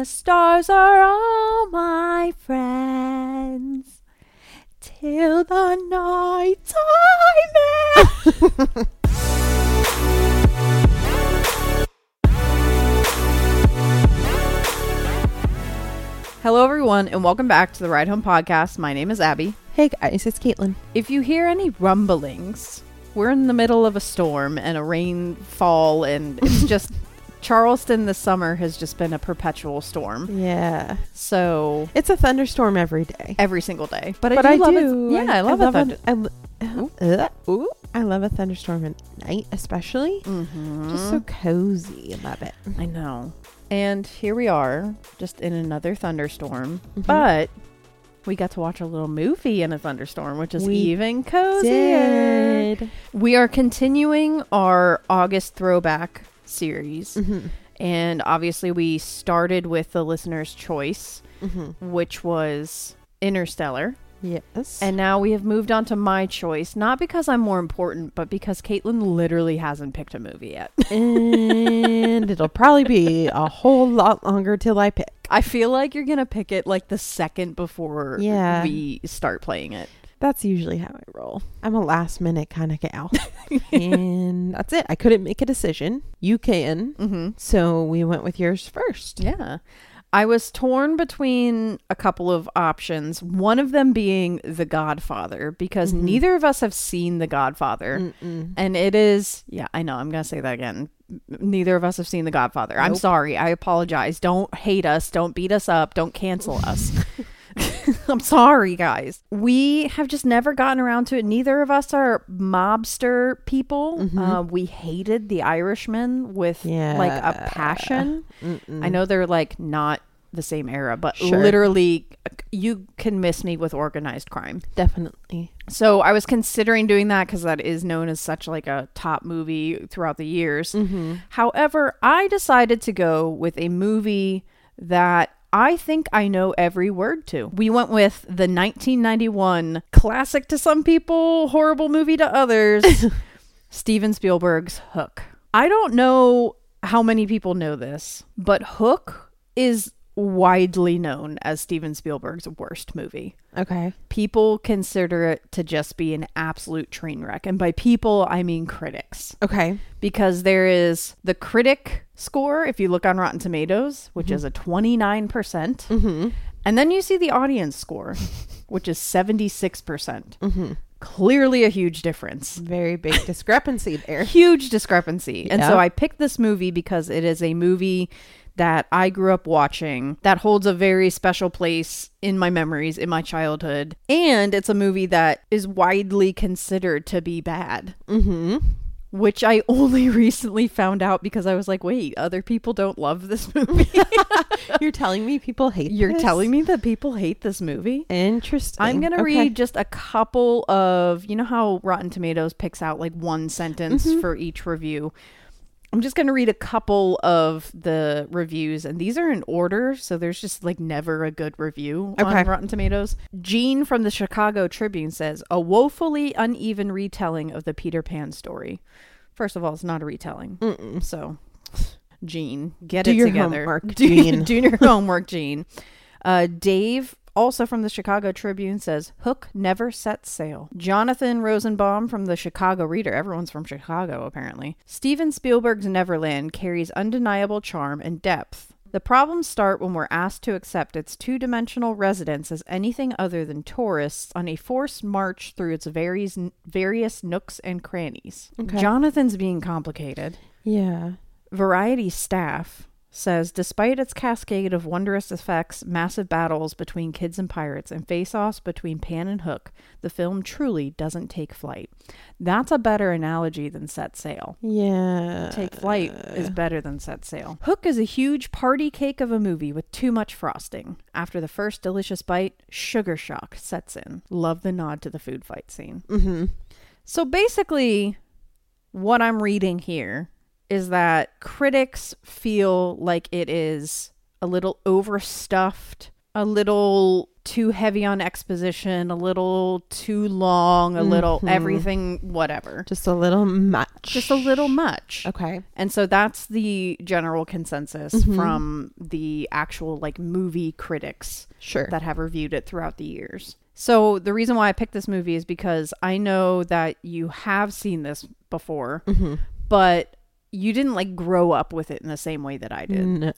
The stars are all my friends till the night time. Hello, everyone, and welcome back to the Ride Home Podcast. My name is Abby. Hey guys, it's Caitlin. If you hear any rumblings, we're in the middle of a storm and a rainfall, and it's just Charleston this summer has just been a perpetual storm. Yeah, So it's a thunderstorm every day. every single day, but, but I I love do. it. Yeah, I, love, a thunder. a, I, lo- uh, ooh, I love a thunderstorm at night, especially. Mm-hmm. Just so cozy. I Love it. I know. And here we are, just in another thunderstorm, Mhm. but we got to watch a little movie in a thunderstorm, which is We even cozier. Did. We are continuing our August throwback series. Mm-hmm. And obviously, we started with the listener's choice, Mm-hmm. which was Interstellar. Yes. And now we have moved on to my choice, not because I'm more important, but because Caitlin literally hasn't picked a movie yet. and it'll probably be a whole lot longer till I pick. I feel like you're going to pick it like the second before Yeah. we start playing it. That's usually how I roll. I'm a last minute kind of gal. and that's it. I couldn't make a decision. You can. Mm-hmm. So we went with yours first. Yeah. I was torn between a couple of options, one of them being The Godfather, because Mhm. neither of us have seen The Godfather. Mm-mm. And it is, yeah, I know, I'm going to say that again. Neither of us have seen The Godfather. I'm sorry. I apologize. Don't hate us. Don't beat us up. Don't cancel us. I'm sorry, guys. We have just never gotten around to it. Neither of us are mobster people. Mhm. Uh, we hated The Irishman with like a passion. Mm-mm. I know they're like not the same era, but Sure. literally, you can miss me with organized crime. Definitely. So I was considering doing that because that is known as such like a top movie throughout the years. Mm-hmm. However, I decided to go with a movie that I think I know every word to. We went with the 1991 classic to some people, horrible movie to others, Steven Spielberg's Hook. I don't know how many people know this, but Hook is widely known as Steven Spielberg's worst movie Okay. people consider it to just be an absolute train wreck. And by people, I mean critics. Okay. Because there is the critic score, if you look on Rotten Tomatoes, which is a 29%. Mm-hmm. And then you see the audience score, which is 76%. Mm-hmm. Clearly a huge difference. Very big discrepancy there. Huge discrepancy. And so I picked this movie because it is a movie that I grew up watching that holds a very special place in my memories in my childhood. And it's a movie that is widely considered to be bad, Mm-hmm. which I only recently found out because I was like, wait, other people don't love this movie. You're telling me people hate You're this? telling me that people hate this movie? Interesting. I'm going to Okay. read just a couple of, you know how Rotten Tomatoes picks out like one sentence Mhm. for each review. I'm just going to read a couple of the reviews, and these are in order, so there's just like never a good review on Rotten Tomatoes. Gene from the Chicago Tribune says, A woefully uneven retelling of the Peter Pan story. First of all, it's not a retelling. Mm-mm. So, Gene, get Do it your together. homework, do, Gene. do your homework, Gene. Uh, Dave, also from the Chicago Tribune, says Hook never sets sail. Jonathan Rosenbaum from the Chicago Reader, everyone's from Chicago apparently. Steven Spielberg's Neverland carries undeniable charm and depth. The problems start when we're asked to accept its two dimensional residents as anything other than tourists on a forced march through its various, various nooks and crannies. Okay. Jonathan's being complicated. Yeah. Variety staff says despite its cascade of wondrous effects, massive battles between kids and pirates, and face offs between Pan and Hook, the film truly doesn't take flight. That's a better analogy than set sail. Yeah. Take flight is better than set sail. Hook is a huge party cake of a movie with too much frosting. After the first delicious bite, sugar shock sets in. Love the nod to the food fight scene. Mm-hmm. So basically, what I'm reading here is that critics feel like it is a little overstuffed, a little too heavy on exposition, a little too long, a little Mhm. everything, whatever. Just a little much. Just a little much. Okay. And so that's the general consensus Mhm. from the actual like movie critics Sure. that have reviewed it throughout the years. So the reason why I picked this movie is because I know that you have seen this before, hmm but you didn't like grow up with it in the same way that I did. No.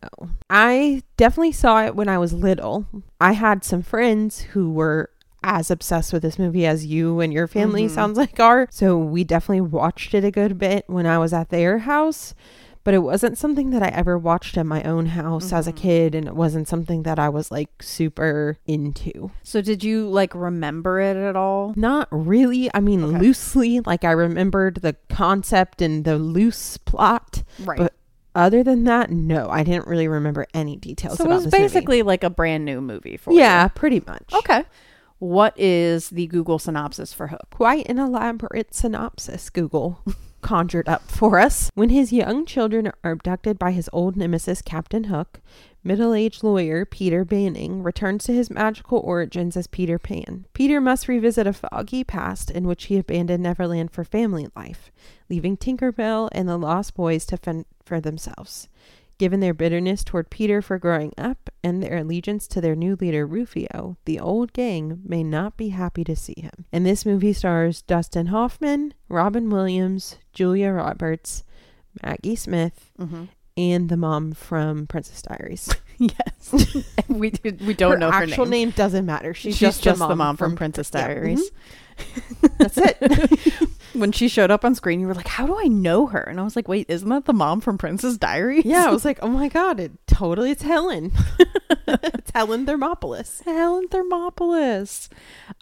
I definitely saw it when I was little. I had some friends who were as obsessed with this movie as you and your family Mhm. sounds like are. So we definitely watched it a good bit when I was at their house. But it wasn't something that I ever watched at my own house as a Mhm. kid, and it wasn't something that I was like super into. So did you like remember it at all? Not really. I mean, Okay. loosely, like I remembered the concept and the loose plot. Right. But Other than that, no, I didn't really remember any details so it was this movie. basically like a brand new movie for you. Yeah, pretty much. Okay. What is the Google synopsis for Hook? Quite an elaborate synopsis Google conjured up for us. When his young children are abducted by his old nemesis, Captain Hook, middle aged lawyer Peter Banning returns to his magical origins as Peter Pan. Peter must revisit a foggy past in which he abandoned Neverland for family life, leaving Tinkerbell and the Lost Boys to fend for themselves. Given their bitterness toward Peter for growing up and their allegiance to their new leader Rufio, the old gang may not be happy to see him. And this movie stars Dustin Hoffman, Robin Williams, Julia Roberts, Maggie Smith, Mm-hmm. and the mom from Princess Diaries. Yes. we we don't her know her actual name. name. doesn't matter. She's, She's, just, just, the mom from, Princess yeah, mhm. Diaries. That's it. When she showed up on screen, you were like, "How do I know her?" And I was like, "Wait, isn't that the mom from Princess Diaries?" yeah, I was like, oh my god, it totally it's Helen. it's Helen Thermopolis. Helen Thermopolis.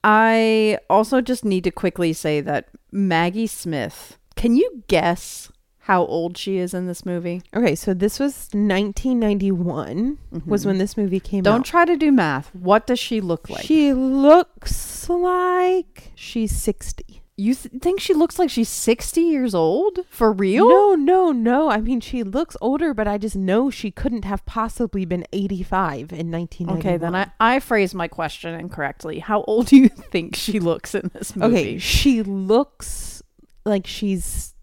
I also just need to quickly say that Maggie Smith. Can you guess how old she is in this movie? Okay, so this was 1991 was Mhm. when this movie came out. Don't out. try to do math. What does she look like? She looks like she's 60. You th- think she looks like she's 60 years old? For real? No, no, no. I mean, she looks older, but I just know she couldn't have possibly been 85 in 1991. Okay, then I, I phrased my question incorrectly. How old do you think she looks in this movie? Okay, she looks like she's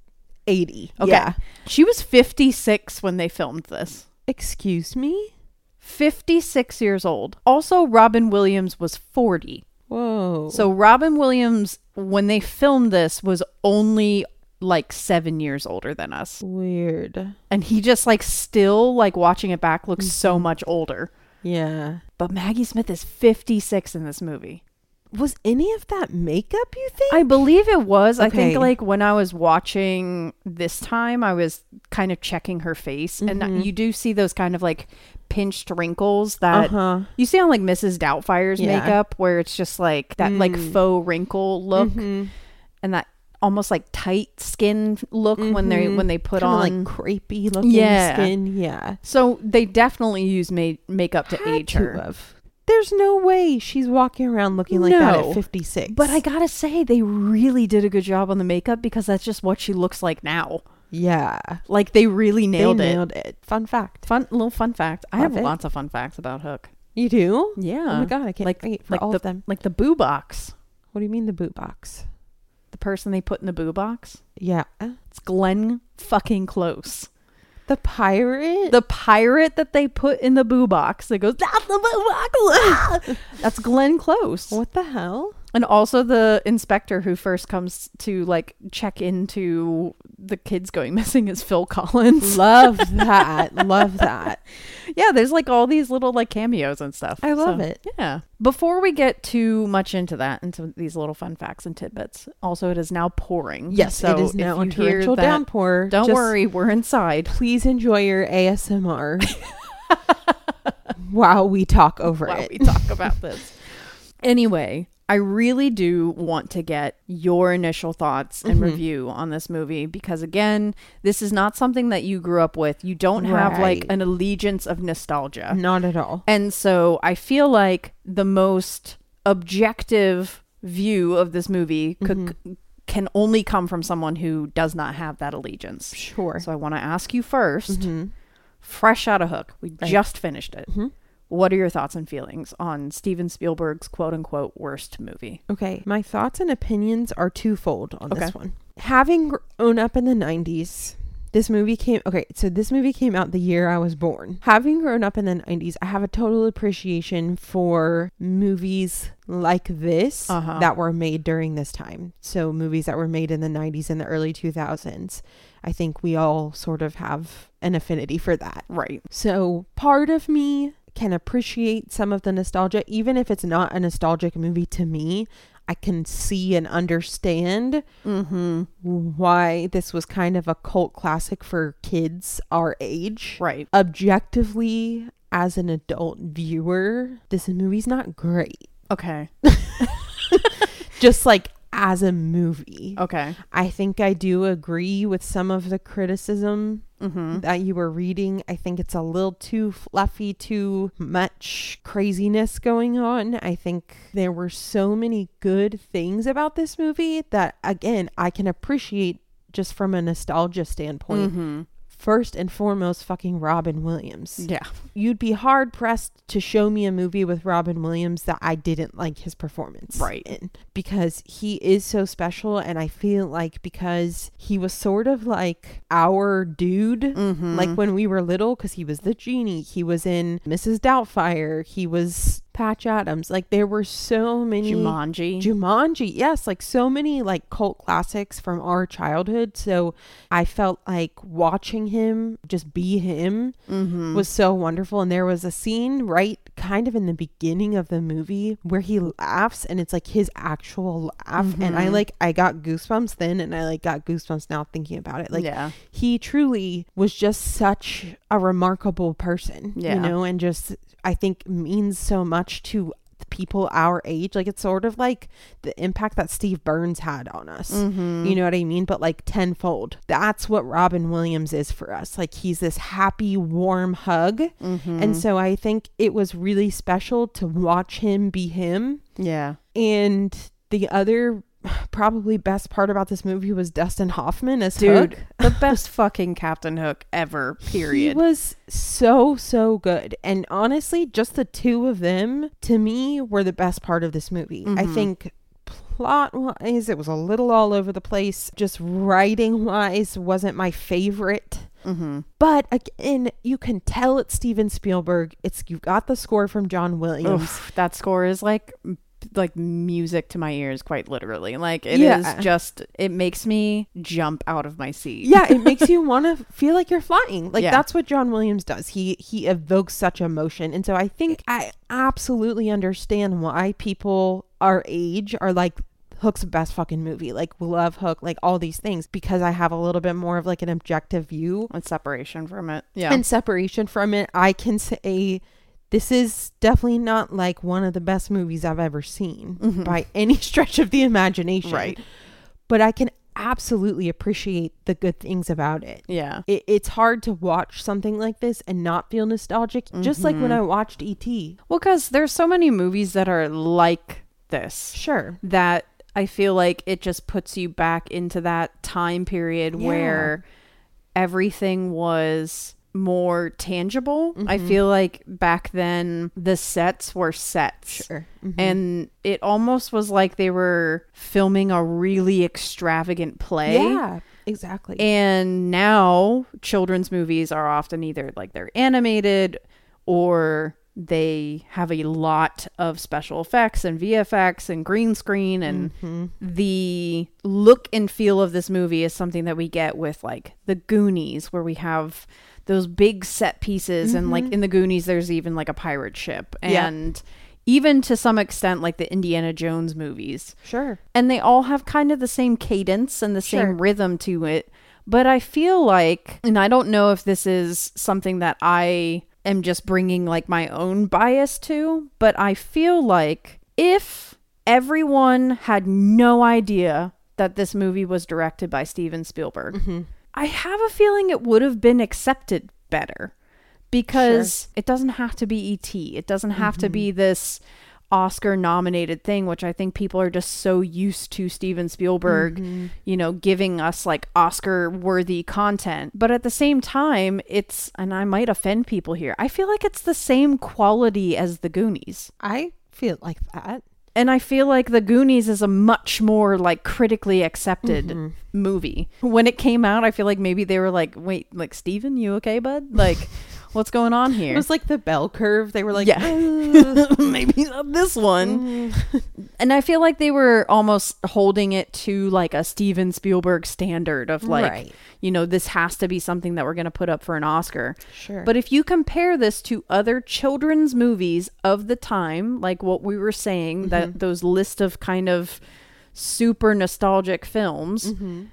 80. Okay. Yeah. She was 56 when they filmed this. Excuse me? 56 years old. Also, Robin Williams was 40. Whoa. So, Robin Williams, when they filmed this, was only like seven years older than us. weird. And he just, like, still, like, watching it back, looks so Mhm. much older. Yeah. But Maggie Smith is 56 in this movie. Was any of that makeup, you think? I believe it was. I think like when I was watching this time, I was kind of checking her face, Mhm. and you do see those kind of like pinched wrinkles that uh-huh. you see on like Mrs. Doubtfire's Yeah. makeup, where it's just like that like Mm. faux wrinkle look Mhm. and that almost like tight skin look when they Mhm. when they put Kinda on. like crepey looking Yeah. skin. Yeah. so they definitely use ma- makeup to Had age to her. have. There's no way she's walking around looking like that No. at 56. But I gotta say, they really did a good job on the makeup because that's just what she looks like now. yeah, Like they really nailed they it. nailed it. Fun fact. Fun little fun fact. I Love have it. lots of fun facts about Hook. You do? Yeah. oh my god, I can't like- wait for like all the of them. like the boo box. What do you mean the boot box? The person they put in the boo box. Yeah, It's Glenn fucking Close. The pirate. The pirate that they put in the boo box that goes, That's the boo box. That's Glenn Close. what the hell? And also the inspector who first comes to like check into the kids going missing is Phil Collins. Love that. Love that. yeah, there's like all these little like cameos and stuff. I love So, it. Yeah. Before we get too much into that, into these little fun facts and tidbits, also it is now pouring. Yes, so it is now a torrential that, downpour. Don't worry, we're inside. Please enjoy your ASMR while we talk over while it. we talk about this. Anyway, I really do want to get your initial thoughts and Mhm. review on this movie because again, this is not something that you grew up with. You don't have like an allegiance of nostalgia. Not at all. And so I feel like the most objective view of this movie could Mm-hmm. can only come from someone who does not have that allegiance. Sure. So I want to ask you 1st Mhm. fresh out of Hook. We Right. just finished it. What are your thoughts and feelings on Steven Spielberg's quote unquote worst movie? Okay, my thoughts and opinions are twofold on Okay. this one. Having grown up in the 90s, this movie came okay, so this movie came out the year I was born. Having grown up in the 90s, I have a total appreciation for movies like this Uh-huh. that were made during this time. So movies that were made in the 90s and the early 2000s. I think we all sort of have an affinity for that. Right. So part of me can appreciate some of the nostalgia, even if it's not a nostalgic movie to me. I can see and understand Mm-hmm. why this was kind of a cult classic for kids our age. Right. Objectively, as an adult viewer, this movie's not great. Okay. Just like as a movie. Okay. I think I do agree with some of the criticism Mm-hmm. that you were reading. I think it's a little too fluffy, too much craziness going on. I think there were so many good things about this movie that, again, I can appreciate just from a nostalgia standpoint. Mm-hmm. First and foremost, fucking Robin Williams. Yeah. You'd be hard pressed to show me a movie with Robin Williams that I didn't like his performance Right. in because he is so special. And I feel like because he was sort of like our dude, Mm-hmm. like when we were little, because he was the genie, he was in Mrs. Doubtfire, he was Patch Adams. Like there were so many. Jumanji. Jumanji, yes, like so many like cult classics from our childhood. So I felt like watching him just be him mm-hmm. was so wonderful. And there was a scene right kind of in the beginning of the movie where he laughs and it's like his actual laugh. And I Mhm. like, I got goosebumps then and I like got goosebumps now thinking about it. Like, yeah. he truly was just such a remarkable person, Yeah. you know, and just I think means so much to people our age. Like it's sort of like the impact that Steve Burns had on us. Mm-hmm. You know what I mean? But like tenfold. That's what Robin Williams is for us. Like he's this happy, warm hug. Mm-hmm. And so I think it was really special to watch him be him. yeah. And the other probably best part about this movie was Dustin Hoffman as Dude, Hook. the best fucking Captain Hook ever, period. He was so so good, and honestly, just the two of them to me were the best part of this movie. I Mhm. think plot wise, it was a little all over the place. Just writing wise, wasn't my favorite. mm-hmm. But again, you can tell it's Steven Spielberg. It's you've got the score from John Williams. Oof, that score is like like music to my ears quite literally. Like it is Yeah. just it makes me jump out of my seat. Yeah it makes you want to feel like you're flying. Like Yeah. that's what john williams does. He he evokes such emotion. And so i think i absolutely understand why people our age are like hook's best fucking movie. Like we love hook like all these things because i have a little bit more of like an objective view. And separation from it. Yeah. And separation from it i can say this is definitely not like one of the best movies i've ever seen Mhm. by any stretch of the imagination right but i can absolutely appreciate the good things about it yeah it, it's hard to watch something like this and not feel nostalgic just like when Mhm. i watched et well because there's so many movies that are like this sure that i feel like it just puts you back into that time period Yeah. where everything was more tangible i Mhm. feel like back then the sets were sets sure Mhm. and it almost was like they were filming a really extravagant play. yeah exactly And now children's movies are often either like they're animated or they have a lot of special effects and VFX and green screen and Mhm. the look and feel of this movie is something that we get with like the Goonies where we have those big set pieces and like Mhm. in the Goonies there's even like a pirate ship Yeah. and even to some extent like the Indiana Jones movies sure and they all have kind of the same cadence and the Sure. same rhythm to it but I feel like and I don't know if this is something that I am just bringing like my own bias to but I feel like if everyone had no idea that this movie was directed by Steven Spielberg Mhm. I have a feeling it would have been accepted better because it doesn't have to be ET. It doesn't have to be mm-hmm. this Oscar nominated thing, which I think people are just so used to Steven Spielberg, mm-hmm. you know, giving us like Oscar worthy content. But at the same time, it's, and I might offend people here, I feel like it's the same quality as The Goonies. I feel like that. And I feel like The Goonies is a much more like critically accepted Mm-hmm. movie. When it came out, I feel like maybe they were like, wait, like, Steven, you okay, bud? Like, what's going on here? It was like the bell curve. They were like, Yeah. "Uh, maybe not this one. mm." And I feel like they were almost holding it to like a Steven Spielberg standard of like, Right. you know, this has to be something that we're going to put up for an Oscar. Sure. But if you compare this to other children's movies of the time, like what we were saying, Mm-hmm. that those list of kind of super nostalgic films, Mm-hmm.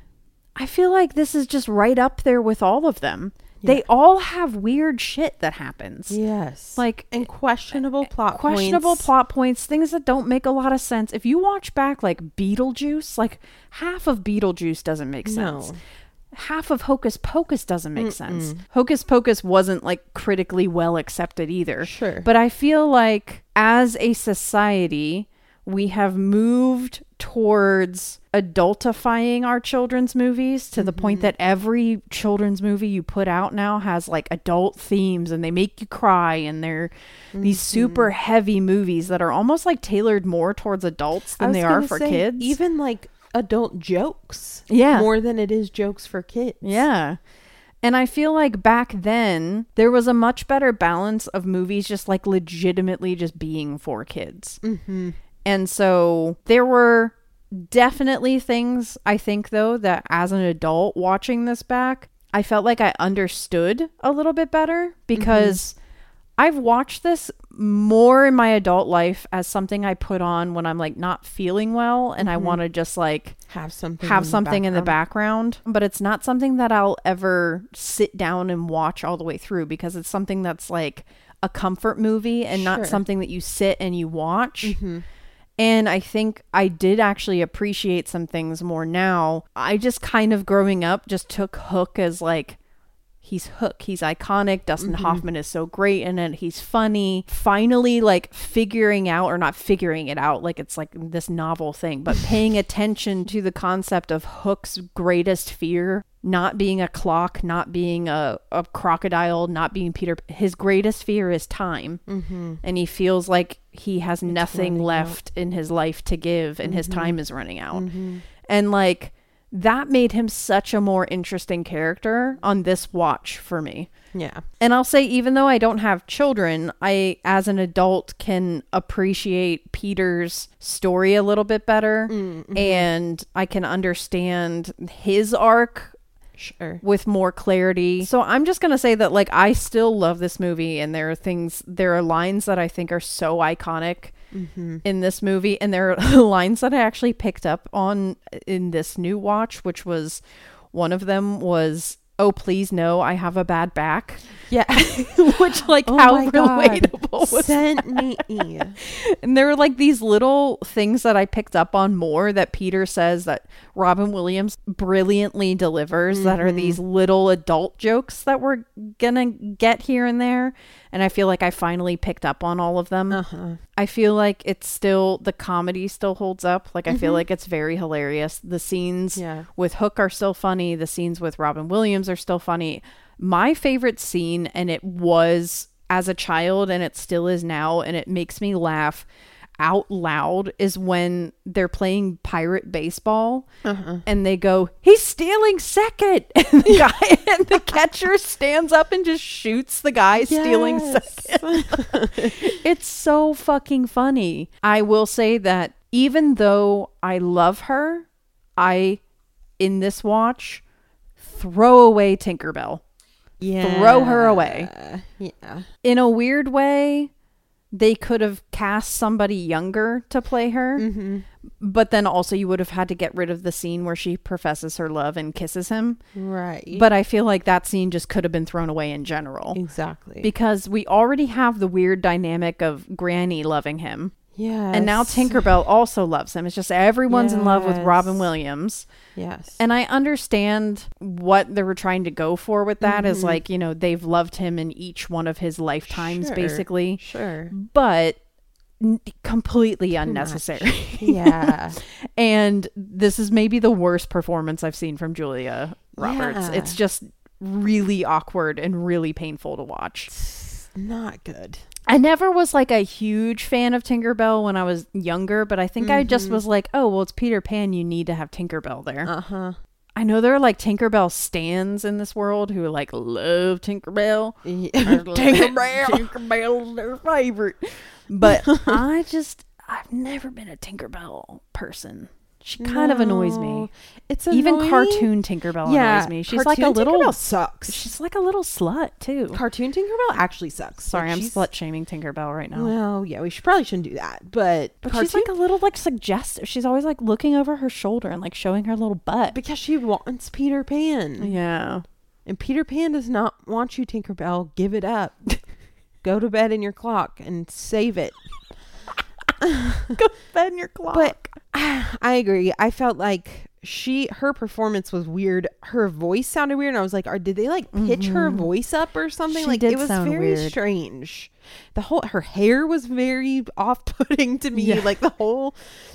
I feel like this is just right up there with all of them. They all have weird shit that happens. yes. Like and questionable eh, eh, plot points. questionable points. plot points, things that don't make a lot of sense. If you watch back like Beetlejuice, like half of Beetlejuice doesn't make sense. No. Half of Hocus Pocus doesn't make sense. Hocus Pocus wasn't like critically well accepted either. Sure. But I feel like as a society, we have moved towards adultifying our children's movies to the point that every children's movie you put out now has like adult themes and they make you cry and they're these super heavy movies that are almost like tailored more towards adults than they are for say, kids. Even like adult jokes. Yeah. More than it is jokes for kids. Yeah. And I feel like back then there was a much better balance of movies just like legitimately just being for kids. Mm-hmm. And so there were definitely things I think though that as an adult watching this back, I felt like I understood a little bit better because mm-hmm. I've watched this more in my adult life as something I put on when I'm like not feeling well and I mm-hmm. want to just like Have something. have in the something in the background. background, but it's not something that I'll ever sit down and watch all the way through because it's something that's like a comfort movie and not something that you sit and you watch. Mm-hmm. And I think I did actually appreciate some things more now. I just kind of growing up just took Hook as like he's Hook. He's iconic. Dustin Hoffman is so great in it. He's funny. Finally, like figuring out, or not figuring it out, like it's like this novel thing, but paying attention to the concept of Hook's greatest fear not being a clock, not being a, a crocodile, not being Peter. His greatest fear is time. Mm-hmm. And he feels like he has nothing running out. left in his life to give, and his time is running out. Mm-hmm. And like, that made him such a more interesting character on this watch for me. Yeah. And I'll say, even though I don't have children, I, as an adult, can appreciate Peter's story a little bit better. Mm-hmm. And I can understand his arc Sure. with more clarity. So I'm just going to say that, like, I still love this movie. And there are things, there are lines that I think are so iconic Mm-hmm. in this movie. And there are lines that I actually picked up on in this new watch, which was one of them was. Oh please no! I have a bad back. Yeah. Which like Oh how God. relatable was Sent me. and there were like these little things that I picked up on more that Peter says that Robin Williams brilliantly delivers that are mm-hmm. these little adult jokes that we're gonna get here and there. And I feel like I finally picked up on all of them. Uh-huh. I feel like it's still, the comedy still holds up. Like, I feel like it's very hilarious. The scenes Yeah. with Hook are still funny, the scenes with Robin Williams are still funny. My favorite scene, and it was as a child, and it still is now, and it makes me laugh out loud, is when they're playing pirate baseball Uh-huh. and they go, He's stealing second. And the guy and the catcher stands up and just shoots the guy stealing second. It's so fucking funny. I will say that even though I love her, I, in this watch, throw away Tinkerbell. Yeah. Throw her away. Yeah. In a weird way, they could have cast somebody younger to play her, Mm-hmm. but then also you would have had to get rid of the scene where she professes her love and kisses him. Right. But I feel like that scene just could have been thrown away in general. exactly. Because we already have the weird dynamic of Granny loving him. Yeah. And now Tinkerbell also loves him. It's just everyone's in love with Robin Williams. Yes. And I understand what they were trying to go for with that is Mhm. like, you know, they've loved him in each one of his lifetimes, Sure. basically. Sure. But n- completely much. unnecessary. Yeah. and this is maybe the worst performance I've seen from Julia Roberts. Yeah. It's just really awkward and really painful to watch. Not good. I never was like a huge fan of Tinkerbell when I was younger, but I think I just Mhm. was like, oh, well, it's Peter Pan. You need to have Tinkerbell there. Uh huh. I know there are like Tinkerbell stands in this world who like love Tinkerbell. Tinkerbell. Tinkerbell's their favorite. But I just, I've never been a Tinkerbell person. She kind of annoys me. It's Even annoying. cartoon Tinkerbell Yeah, annoys me. She's like a little, Tinkerbell sucks. she's like a little slut too. cartoon Tinkerbell actually sucks. Sorry, Like, I'm slut shaming Tinkerbell right now. Well, yeah, we should probably shouldn't do that, but, But cartoon, she's like a little like suggestive. She's always like looking over her shoulder and like showing her little butt. because she wants Peter Pan, Yeah. and Peter Pan does not want you, Tinkerbell. Give it up. Go to bed in your clock and save it. Go in your clock. But I agree. I felt like she her performance was weird. Her voice sounded weird, and I was like, "Are did they like pitch her Mhm. voice up or something?" She like it was very weird. strange. The whole her hair was very off putting to me. Yeah. Like the whole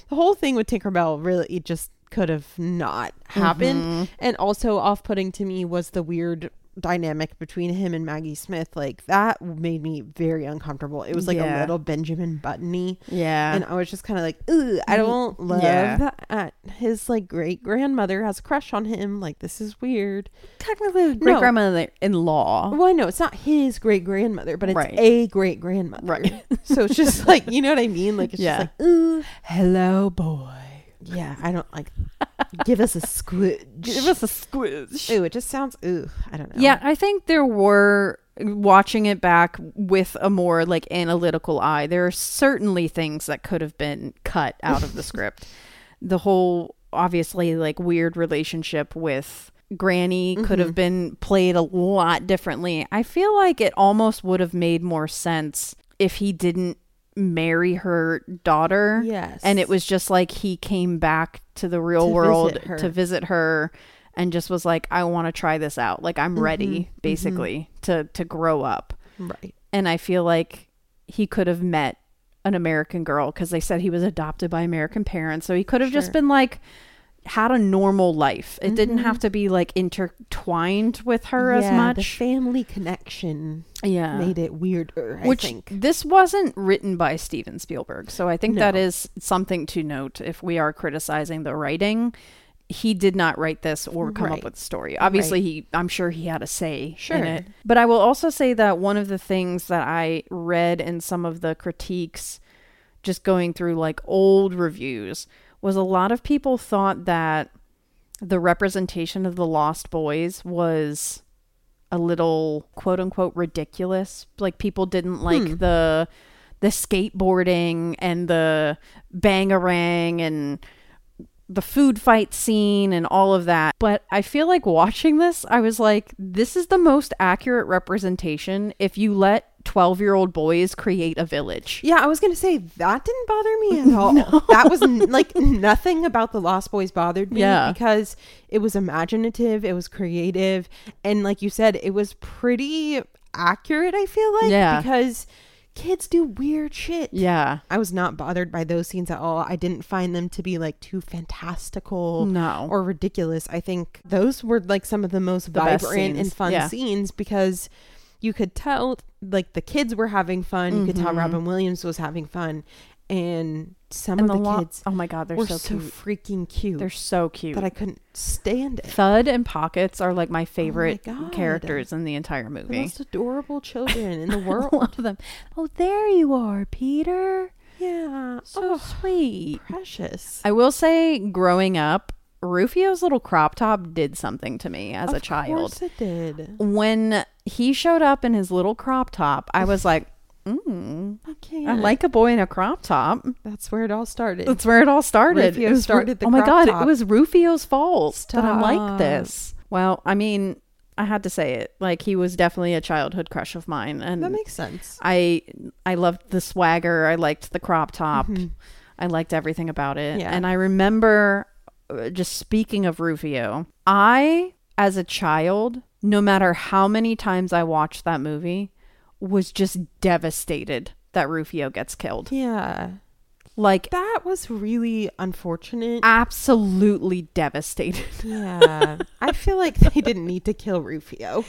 the whole thing with Tinkerbell really it just could have not happened. Mhm. And also off putting to me was the weird dynamic between him and Maggie Smith. Like that made me very uncomfortable. It was like Yeah. a little Benjamin Buttony. Yeah. And I was just kind of like, Ugh, I mm, don't love Yeah. that. Uh, his like great grandmother has a crush on him. Like this is weird. technically great No. grandmother in law. Well, I know it's not his great grandmother, but it's Right. a great grandmother. Right. so it's just like you know what I mean. Like it's Yeah. just like, ooh, Hello, boy. Yeah. I don't like. give us a squidge. Give us a squish. Ooh, it just sounds. Ooh, I don't know. Yeah, I think there were watching it back with a more like analytical eye. There are certainly things that could have been cut out of the script. The whole obviously like weird relationship with Granny could have mm-hmm. been played a lot differently. I feel like it almost would have made more sense if he didn't marry her daughter. Yes. and it was just like he came back to the real To world visit to visit her and just was like i want to try this out. Like i'm ready Mhm, basically to to grow up. Right. and i feel like he could have met an american girl because they said he was adopted by american parents. So he could have just been like had a normal life. It didn't Mhm. have to be like intertwined with her as Yeah, The much. family connection yeah made it weirder. which I think. this wasn't written by Steven Spielberg. So I think that No. is something to note if we are criticizing the writing. He did not write this or come Right. up with the story. Obviously, he I'm sure he had a say Sure. in it. But I will also say that one of the things that I read in some of the critiques just going through like old reviews was a lot of people thought that the representation of the Lost Boys was a little quote unquote ridiculous. Like people didn't like Hmm. the the skateboarding and the bangarang and the food fight scene and all of that. But I feel like watching this, I was like, this is the most accurate representation if you let 12 year old boys create a village. Yeah, I was gonna say that didn't bother me at all. That was n- like nothing about the Lost Boys bothered me Yeah. because it was imaginative, it was creative, and like you said, it was pretty accurate. I feel like Yeah. because kids do weird shit. Yeah. I was not bothered by those scenes at all. I didn't find them to be like too fantastical No. or ridiculous. I think those were like some of the most The vibrant and fun Yeah. scenes because you could tell like the kids were having fun. You could tell Mhm. Robin Williams was having fun, and some and of the, the, lo- kids oh my God, they're were so, so, cute. freaking cute They're so cute. that I couldn't stand it. Thud and Pockets are like my favorite God. characters in the entire The movie. most adorable children in the world. love them. Oh, there you are, Peter. yeah, So oh, sweet. precious. I will say, growing up, Rufio's little crop top did something to me as a child. Of course it did. When he showed up in his little crop top, I was like, mm, I can't. I like a boy in a crop top. That's where it all started. That's where it all started. Rufio It was Ru- started the crop. oh my god, top. it was Rufio's fault that I like this. Well, I mean, I had to say it. Like he was definitely a childhood crush of mine, and that makes sense. I I loved the swagger. I liked the crop top. Mhm. I liked everything about it. Yeah. And I remember just speaking of Rufio, I as a child, no matter how many times I watched that movie, was just devastated that Rufio gets killed. Yeah. Like That was really unfortunate. absolutely devastated. yeah. I feel like they didn't need to kill Rufio.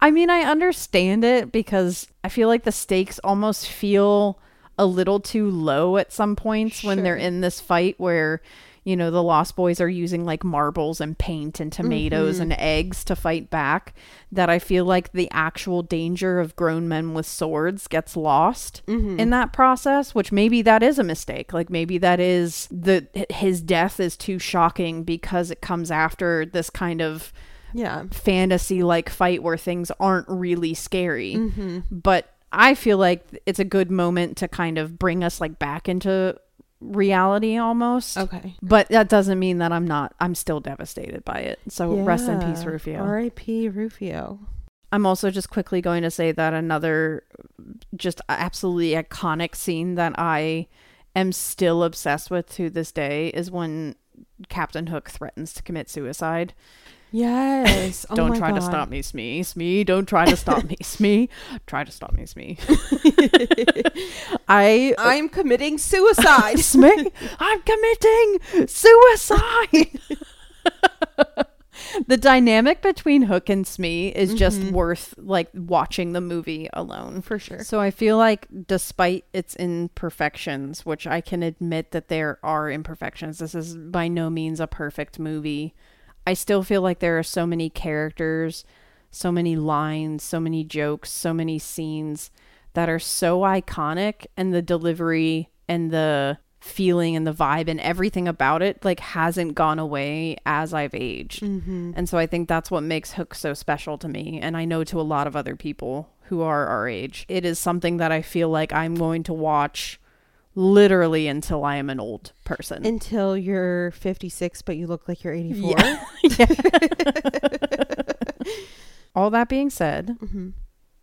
I mean, I understand it because I feel like the stakes almost feel a little too low at some points when they're in this fight where, you know, the Lost Boys are using like marbles and paint and tomatoes Mm-hmm. and eggs to fight back. That I feel like the actual danger of grown men with swords gets lost Mm-hmm. in that process, which maybe that is a mistake. Like maybe that is the his death is too shocking because it comes after this kind of Yeah. fantasy like fight where things aren't really scary. Mm-hmm. But I feel like it's a good moment to kind of bring us like back into reality almost. Okay. But that doesn't mean that I'm not I'm still devastated by it. So rest in peace Rufio. R.I.P. Rufio. I'm also just quickly going to say that another just absolutely iconic scene that I am still obsessed with to this day is when Captain Hook threatens to commit suicide. Yes. Oh don't my try to stop me, Smee. Smee, don't try to stop me, Smee. Try to stop me, Smee. I I'm committing suicide. Smee, I'm committing suicide. the dynamic between Hook and Smee is just Mhm. worth like watching the movie alone. For sure. So I feel like despite its imperfections, which I can admit that there are imperfections, this is by no means a perfect movie. I still feel like there are so many characters, so many lines, so many jokes, so many scenes that are so iconic and the delivery and the feeling and the vibe and everything about it like hasn't gone away as I've aged. Mm-hmm. And so I think that's what makes Hook so special to me. And I know to a lot of other people who are our age. It is something that I feel like I'm going to watch literally until I am an old person. Until you're 56, but you look like you're 84. Yeah. All that being said, hmm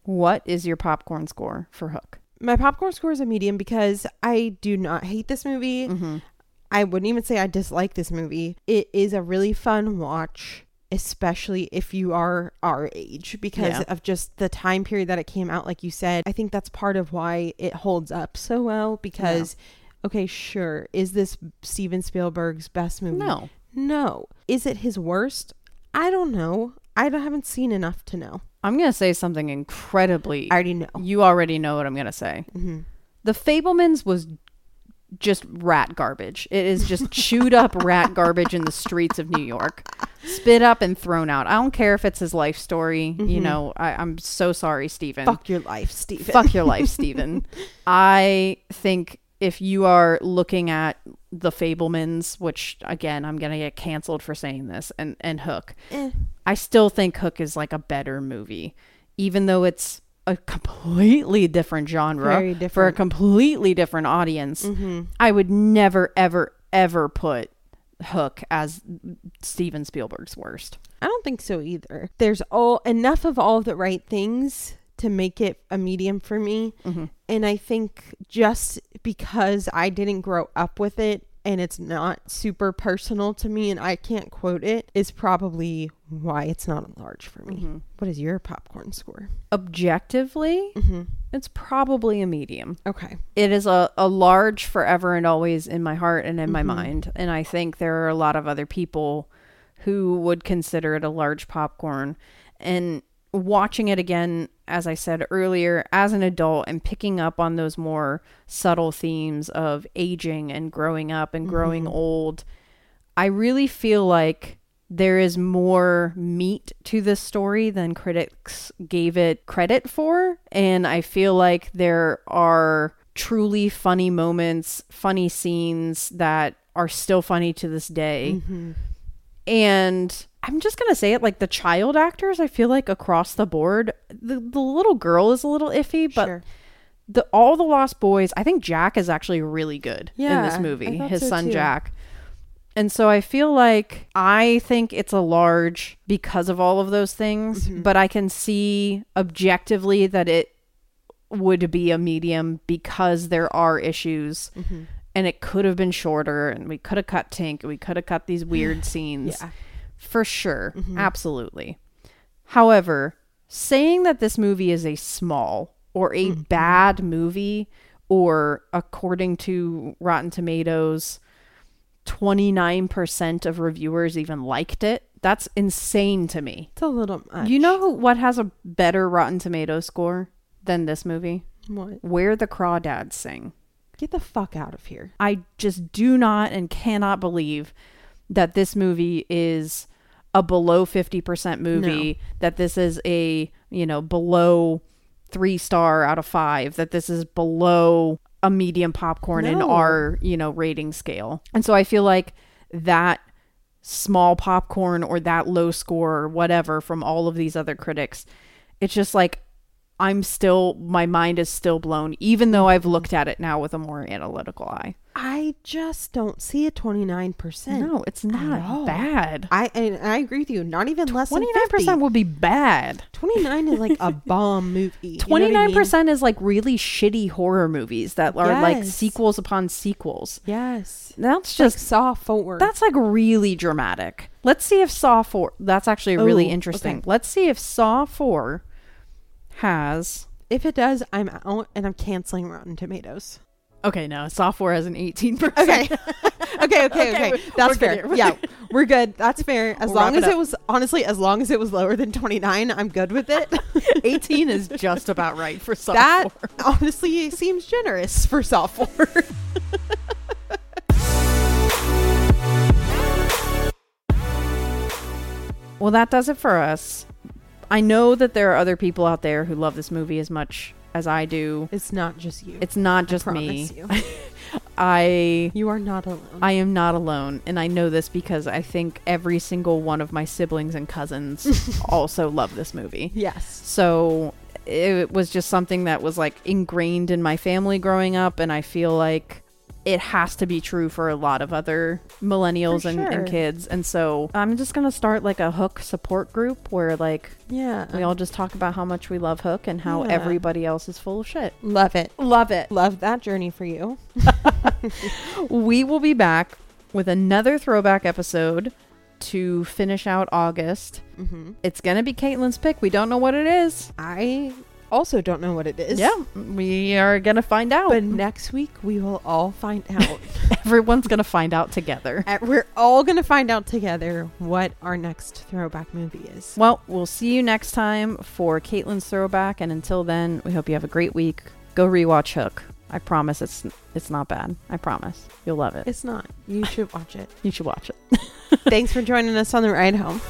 what is your popcorn score for Hook? My popcorn score is a medium because I do not hate this movie. Mm-hmm. I wouldn't even say I dislike this movie. It is a really fun watch, especially if you are our age, because Yeah. of just the time period that it came out. Like you said, I think that's part of why it holds up so well. Because, okay, sure, is this Steven Spielberg's best movie? No. No. Is it his worst? I don't know. I don't- haven't seen enough to know. I'm going to say something incredibly. I already know. you already know what I'm going to say. hmm The Fabelmans was just rat garbage. It is just chewed up rat garbage in the streets of New York, spit up and thrown out. I don't care if it's his life story. You Mhm. know, I, I'm so sorry, Stephen. Fuck your life, Steven. Fuck your life, Stephen. I think if you are looking at the Fabelmans, which again I'm gonna get canceled for saying this, and and Hook, Eh. I still think Hook is like a better movie, even though it's a completely different genre Very for a completely different audience. hmm I would never, ever, ever put Hook as Steven Spielberg's worst. I don't think so either. There's all enough of all the right things to make it a medium for me. Mm-hmm. And I think just because I didn't grow up with it and it's not super personal to me and I can't quote it is probably why it's not a large for me. Mm-hmm. What is your popcorn score? Objectively, Mm-hmm. it's probably a medium. Okay. It is a, a large forever and always in my heart and in my Mhm. mind. And I think there are a lot of other people who would consider it a large popcorn. And watching it again, as I said earlier, as an adult and picking up on those more subtle themes of aging and growing up and growing Mhm. old, I really feel like there is more meat to this story than critics gave it credit for. And I feel like there are truly funny moments, funny scenes that are still funny to this day. Mm-hmm. And I'm just going to say it like the child actors, I feel like across the board, the, the little girl is a little iffy, but sure. the all the lost boys i think jack is actually really good in this movie his so son too. jack and so i feel like i think it's a large because of all of those things Mhm. but i can see objectively that it would be a medium because there are issues Mm-hmm. and it could have been shorter and we could have cut tink we could have cut these weird scenes Yeah. For sure. Mhm. Absolutely. However, saying that this movie is a small or a Mhm. bad movie or according to Rotten Tomatoes, 29% of reviewers even liked it. That's insane to me. It's a little much. You know who, what has a better Rotten Tomato score than this movie? what? Where the Crawdads Sing. Get the fuck out of here. I just do not and cannot believe that this movie is a below 50% movie, that this is a, you know, below 3 star out of 5, that this is below a medium popcorn in our, you know, rating scale. And so I feel like that small popcorn or that low score or whatever from all of these other critics, it's just like I'm still my mind is still blown even though I've looked mm-hmm. at it now with a more analytical eye. I just don't see a 29%. No, it's not bad. I and I agree with you. Not even less than Twenty nine 50. percent would be bad. 29 is like a bomb movie. You know I Twenty nine percent is like really shitty horror movies that are like sequels upon sequels. Yes. That's Just just Saw 4. that's like really dramatic. Let's see if Saw four. That's actually really Ooh, interesting. okay. Let's see if Saw four has. if it does, I'm out and I'm canceling Rotten Tomatoes. Okay, no, Saw four has an eighteen percent. Okay. okay, okay, okay. Okay, That's fair. here. Yeah, we're good. That's fair. As We'll long as it it was honestly, as long as it was lower than 29, I'm good with it. eighteen is just about right for Saw four. that honestly seems generous for Saw four. Well, that does it for us. I know that there are other people out there who love this movie as much as I do. it's not just you. It's not just me. you. I You are not alone. I am not alone, and I know this because I think every single one of my siblings and cousins also love this movie. yes. So it was just something that was like ingrained in my family growing up, and I feel like it has to be true for a lot of other millennials and, and kids. And so I'm just gonna start like a Hook support group where like Yeah. we all just talk about how much we love Hook and how Yeah. everybody else is full of shit. love it. Love it. Love that journey for you. we will be back with another throwback episode to finish out August. Mm-hmm. It's gonna be Caitlin's pick. We don't know what it is. I also don't know what it is. yeah, we are gonna find out. But next week we will all find out. Everyone's gonna find out together. Uh, We're all going to find out together what our next throwback movie is. Well, we'll see you next time for Caitlin's throwback, and until then, we hope you have a great week. Go rewatch Hook. I promise it's it's not bad. I promise you'll love it. It's not. You should watch it. You should watch it. Thanks for joining us on the ride home.